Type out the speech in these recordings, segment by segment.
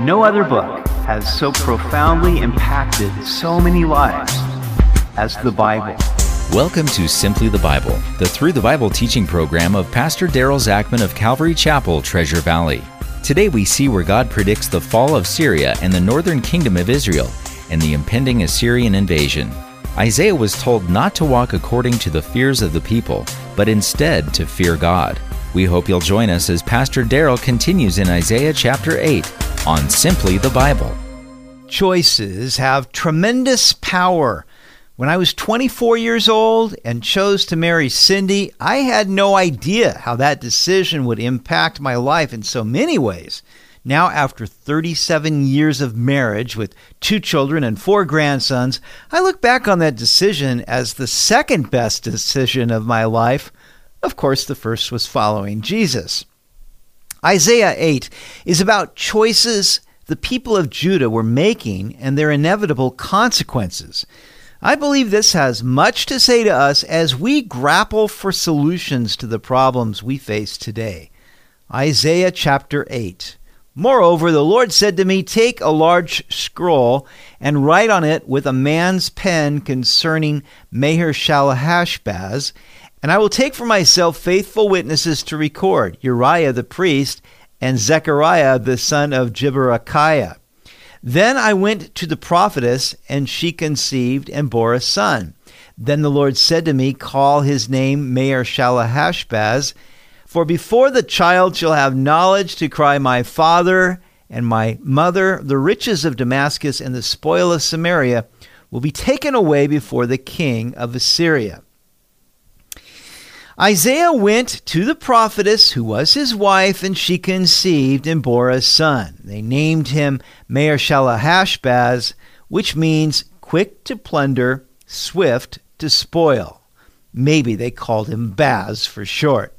No other book has so profoundly impacted so many lives as the Bible. Welcome to Simply the Bible, the Through the Bible teaching program of Pastor Daryl Zachman of Calvary Chapel, Treasure Valley. Today we see where God predicts the fall of Syria and the northern kingdom of Israel and the impending Assyrian invasion. Isaiah was told not to walk according to the fears of the people, but instead to fear God. We hope you'll join us as Pastor Daryl continues in Isaiah chapter 8 on Simply the Bible. Choices have tremendous power. When I was 24 years old and chose to marry Cindy, I had no idea how that decision would impact my life in so many ways. Now, after 37 years of marriage with two children and four grandsons, I look back on that decision as the second best decision of my life. Of course, the first was following Jesus. Isaiah 8 is about choices the people of Judah were making and their inevitable consequences. I believe this has much to say to us as we grapple for solutions to the problems we face today. Isaiah chapter 8. Moreover, the Lord said to me, Take a large scroll and write on it with a man's pen concerning Maher-Shalal-Hash-Baz, and I will take for myself faithful witnesses to record Uriah the priest and Zechariah the son of Jeberechiah. Then I went to the prophetess, and she conceived and bore a son. Then the Lord said to me, Call his name Maher-Shalal-Hash-Baz for before the child shall have knowledge to cry, My father and my mother, the riches of Damascus and the spoil of Samaria will be taken away before the king of Assyria. Isaiah went to the prophetess, who was his wife, and she conceived and bore a son. They named him Shalal-Hash-Baz, which means quick to plunder, swift to spoil. Maybe they called him Baz for short.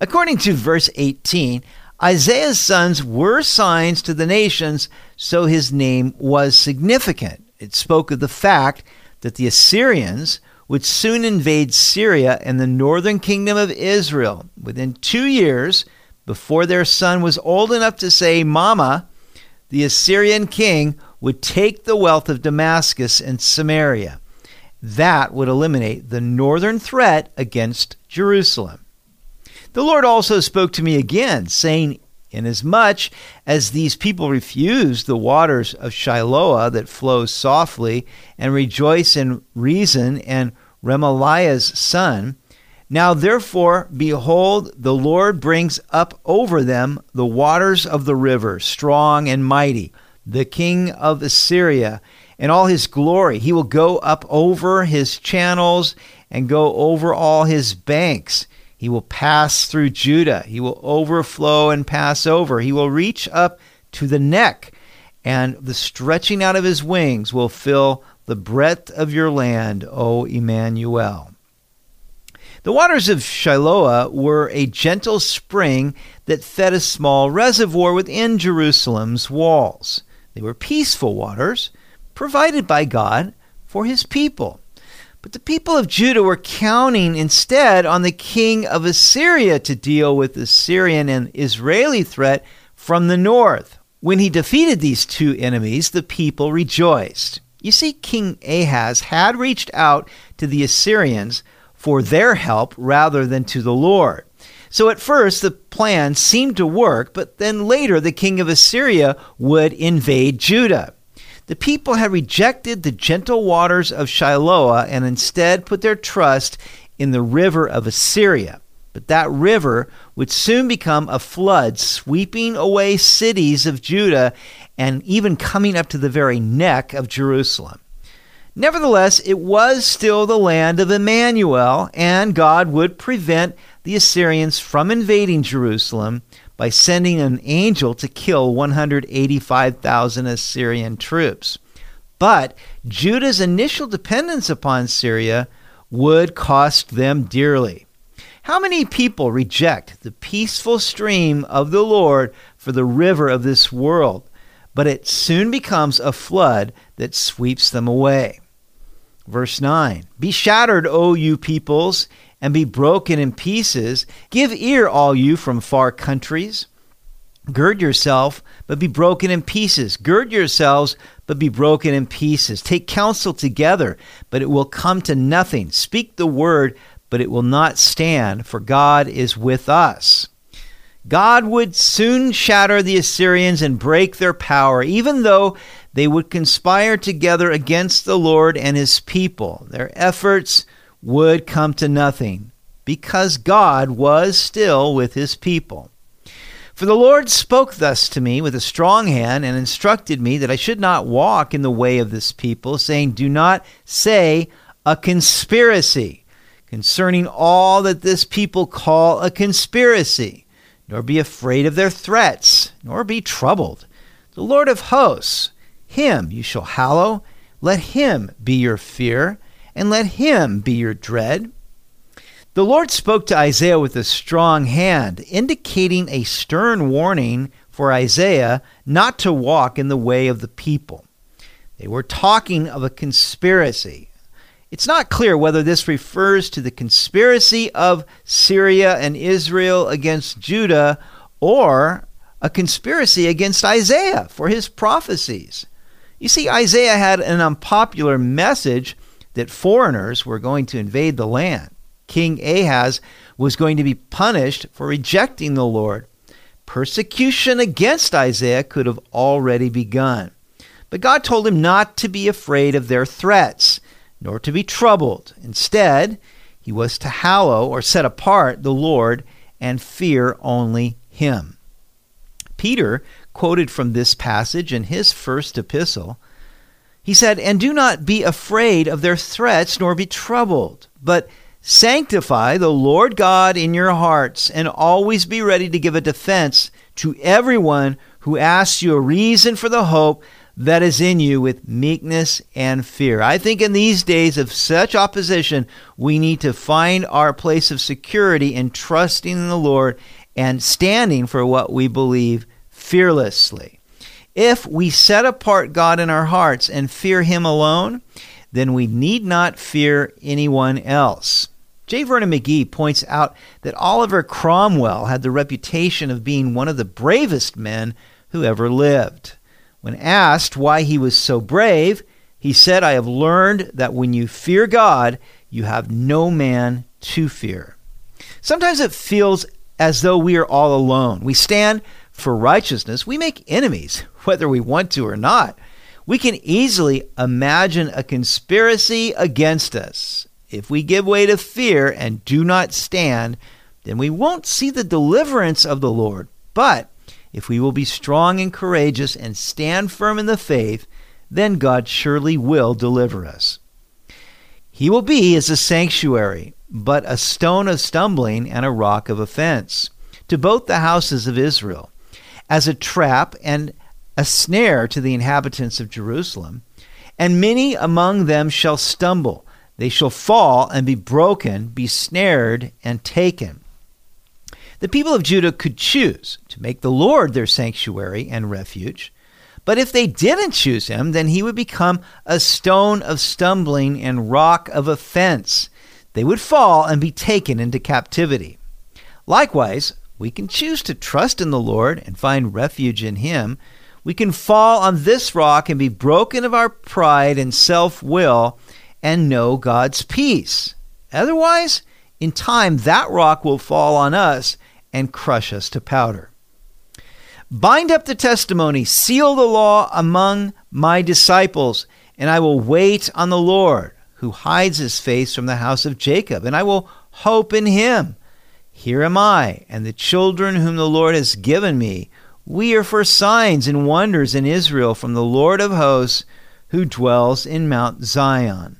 According to verse 18, Isaiah's sons were signs to the nations, so his name was significant. It spoke of the fact that the Assyrians would soon invade Syria and the northern kingdom of Israel. Within two years, before their son was old enough to say, Mama, the Assyrian king would take the wealth of Damascus and Samaria. That would eliminate the northern threat against Jerusalem. The Lord also spoke to me again, saying, Inasmuch as these people refuse the waters of Shiloah that flows softly, and rejoice in Rezin and Remaliah's son, now therefore, behold, the Lord brings up over them the waters of the river, strong and mighty, the king of Assyria, and all his glory. He will go up over his channels and go over all his banks. He will pass through Judah. He will overflow and pass over. He will reach up to the neck, and the stretching out of his wings will fill the breadth of your land, O Emmanuel. The waters of Shiloah were a gentle spring that fed a small reservoir within Jerusalem's walls. They were peaceful waters provided by God for his people. But the people of Judah were counting instead on the king of Assyria to deal with the Syrian and Israeli threat from the north. When he defeated these two enemies, the people rejoiced. You see, King Ahaz had reached out to the Assyrians for their help rather than to the Lord. So at first, the plan seemed to work, but then later, the king of Assyria would invade Judah. The people had rejected the gentle waters of Shiloah and instead put their trust in the river of Assyria. But that river would soon become a flood, sweeping away cities of Judah and even coming up to the very neck of Jerusalem. Nevertheless, it was still the land of Emmanuel, and God would prevent the Assyrians from invading Jerusalem by sending an angel to kill 185,000 Assyrian troops. But Judah's initial dependence upon Syria would cost them dearly. How many people reject the peaceful stream of the Lord for the river of this world, but it soon becomes a flood that sweeps them away? Verse 9 Be shattered, O you peoples, and be broken in pieces. Give ear, all you from far countries. Gird yourself, but be broken in pieces. Gird yourselves, but be broken in pieces. Take counsel together, but it will come to nothing. Speak the word, but it will not stand, for God is with us. God would soon shatter the Assyrians and break their power, even though they would conspire together against the Lord and his people. Their efforts would come to nothing, because God was still with his people. For the Lord spoke thus to me with a strong hand and instructed me that I should not walk in the way of this people, saying, Do not say a conspiracy concerning all that this people call a conspiracy, nor be afraid of their threats, nor be troubled. The Lord of hosts, him you shall hallow, let him be your fear, and let him be your dread. The Lord spoke to Isaiah with a strong hand, indicating a stern warning for Isaiah not to walk in the way of the people. They were talking of a conspiracy. It's not clear whether this refers to the conspiracy of Syria and Israel against Judah or a conspiracy against Isaiah for his prophecies. You see, Isaiah had an unpopular message that foreigners were going to invade the land. King Ahaz was going to be punished for rejecting the Lord. Persecution against Isaiah could have already begun. But God told him not to be afraid of their threats, nor to be troubled. Instead, he was to hallow or set apart the Lord and fear only him. Peter quoted from this passage in his first epistle. He said, And do not be afraid of their threats, nor be troubled, but Sanctify the Lord God in your hearts, and always be ready to give a defense to everyone who asks you a reason for the hope that is in you with meekness and fear. I think in these days of such opposition, we need to find our place of security in trusting in the Lord and standing for what we believe fearlessly. If we set apart God in our hearts and fear Him alone, then we need not fear anyone else. J. Vernon McGee points out that Oliver Cromwell had the reputation of being one of the bravest men who ever lived. When asked why he was so brave, he said, I have learned that when you fear God, you have no man to fear. Sometimes it feels as though we are all alone. We stand for righteousness, we make enemies, whether we want to or not. We can easily imagine a conspiracy against us. If we give way to fear and do not stand, then we won't see the deliverance of the Lord. But if we will be strong and courageous and stand firm in the faith, then God surely will deliver us. He will be as a sanctuary, but a stone of stumbling and a rock of offense to both the houses of Israel, as a trap and a snare to the inhabitants of Jerusalem. And many among them shall stumble they shall fall and be broken, be snared and taken. The people of Judah could choose to make the Lord their sanctuary and refuge. But if they didn't choose him, then he would become a stone of stumbling and rock of offense. They would fall and be taken into captivity. Likewise, we can choose to trust in the Lord and find refuge in him. We can fall on this rock and be broken of our pride and self will and know God's peace. Otherwise, in time, that rock will fall on us and crush us to powder. Bind up the testimony, seal the law among my disciples, and I will wait on the Lord, who hides his face from the house of Jacob, and I will hope in him. Here am I, and the children whom the Lord has given me. We are for signs and wonders in Israel from the Lord of hosts, who dwells in Mount Zion.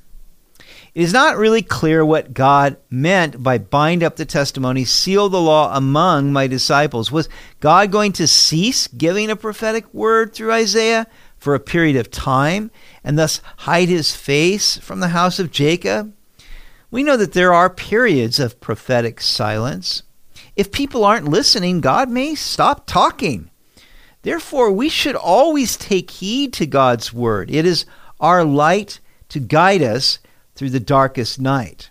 It is not really clear what God meant by bind up the testimony, seal the law among my disciples. Was God going to cease giving a prophetic word through Isaiah for a period of time and thus hide his face from the house of Jacob? We know that there are periods of prophetic silence. If people aren't listening, God may stop talking. Therefore, we should always take heed to God's word. It is our light to guide us through the darkest night.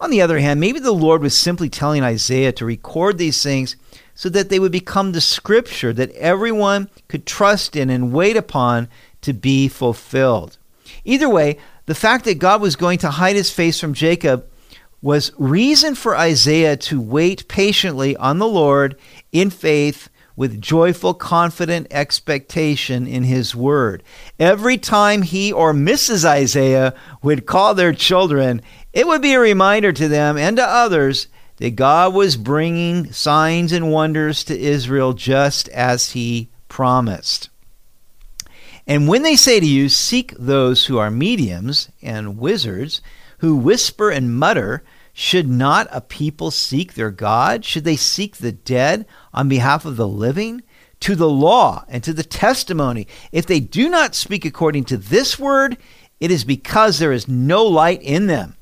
On the other hand, maybe the Lord was simply telling Isaiah to record these things so that they would become the scripture that everyone could trust in and wait upon to be fulfilled. Either way, the fact that God was going to hide his face from Jacob was reason for Isaiah to wait patiently on the Lord in faith with joyful, confident expectation in his word. Every time he or Mrs. Isaiah would call their children, it would be a reminder to them and to others that God was bringing signs and wonders to Israel just as he promised. And when they say to you, Seek those who are mediums and wizards, who whisper and mutter, should not a people seek their God? Should they seek the dead on behalf of the living? To the law and to the testimony. If they do not speak according to this word, it is because there is no light in them.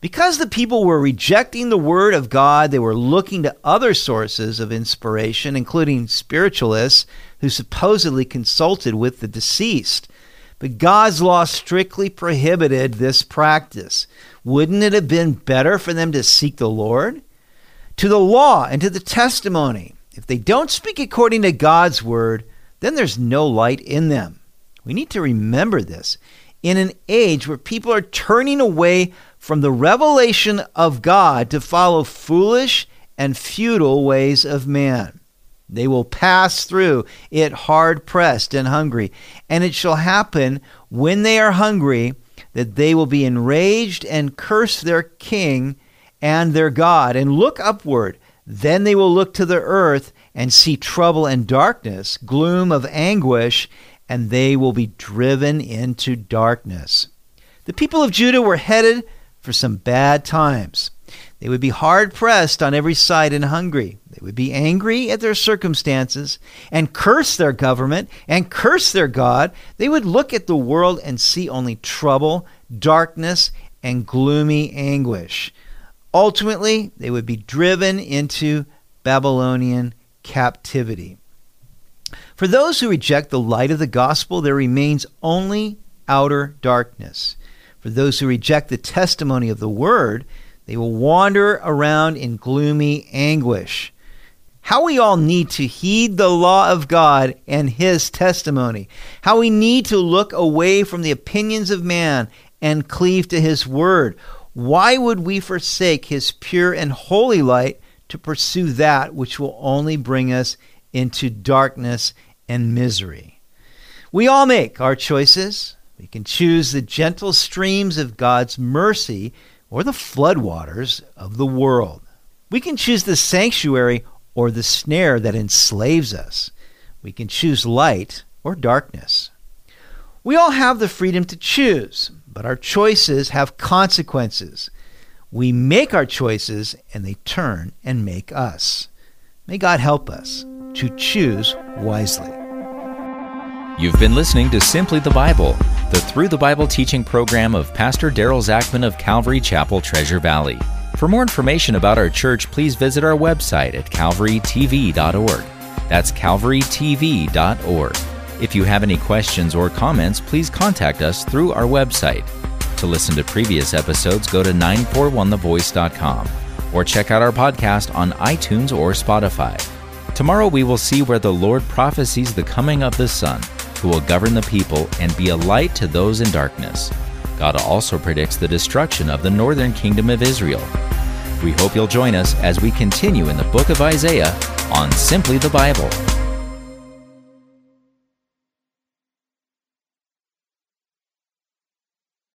Because the people were rejecting the word of God, they were looking to other sources of inspiration, including spiritualists who supposedly consulted with the deceased. But God's law strictly prohibited this practice. Wouldn't it have been better for them to seek the Lord? To the law and to the testimony. If they don't speak according to God's word, then there's no light in them. We need to remember this. In an age where people are turning away from the revelation of God to follow foolish and futile ways of man. They will pass through it hard pressed and hungry. And it shall happen when they are hungry that they will be enraged and curse their king and their God and look upward. Then they will look to the earth and see trouble and darkness, gloom of anguish, and they will be driven into darkness. The people of Judah were headed for some bad times. They would be hard pressed on every side and hungry. They would be angry at their circumstances and curse their government and curse their God. They would look at the world and see only trouble, darkness, and gloomy anguish. Ultimately, they would be driven into Babylonian captivity. For those who reject the light of the gospel, there remains only outer darkness. For those who reject the testimony of the word, they will wander around in gloomy anguish. How we all need to heed the law of God and his testimony. How we need to look away from the opinions of man and cleave to his word. Why would we forsake his pure and holy light to pursue that which will only bring us into darkness and misery? We all make our choices. We can choose the gentle streams of God's mercy or the floodwaters of the world. We can choose the sanctuary or the snare that enslaves us. We can choose light or darkness. We all have the freedom to choose, but our choices have consequences. We make our choices and they turn and make us. May God help us to choose wisely. You've been listening to Simply the Bible, the Through the Bible teaching program of Pastor Daryl Zachman of Calvary Chapel, Treasure Valley. For more information about our church, please visit our website at calvarytv.org. That's calvarytv.org. If you have any questions or comments, please contact us through our website. To listen to previous episodes, go to 941thevoice.com or check out our podcast on iTunes or Spotify. Tomorrow we will see where the Lord prophesies the coming of the Son who will govern the people and be a light to those in darkness. God also predicts the destruction of the northern kingdom of Israel. We hope you'll join us as we continue in the book of Isaiah on Simply the Bible.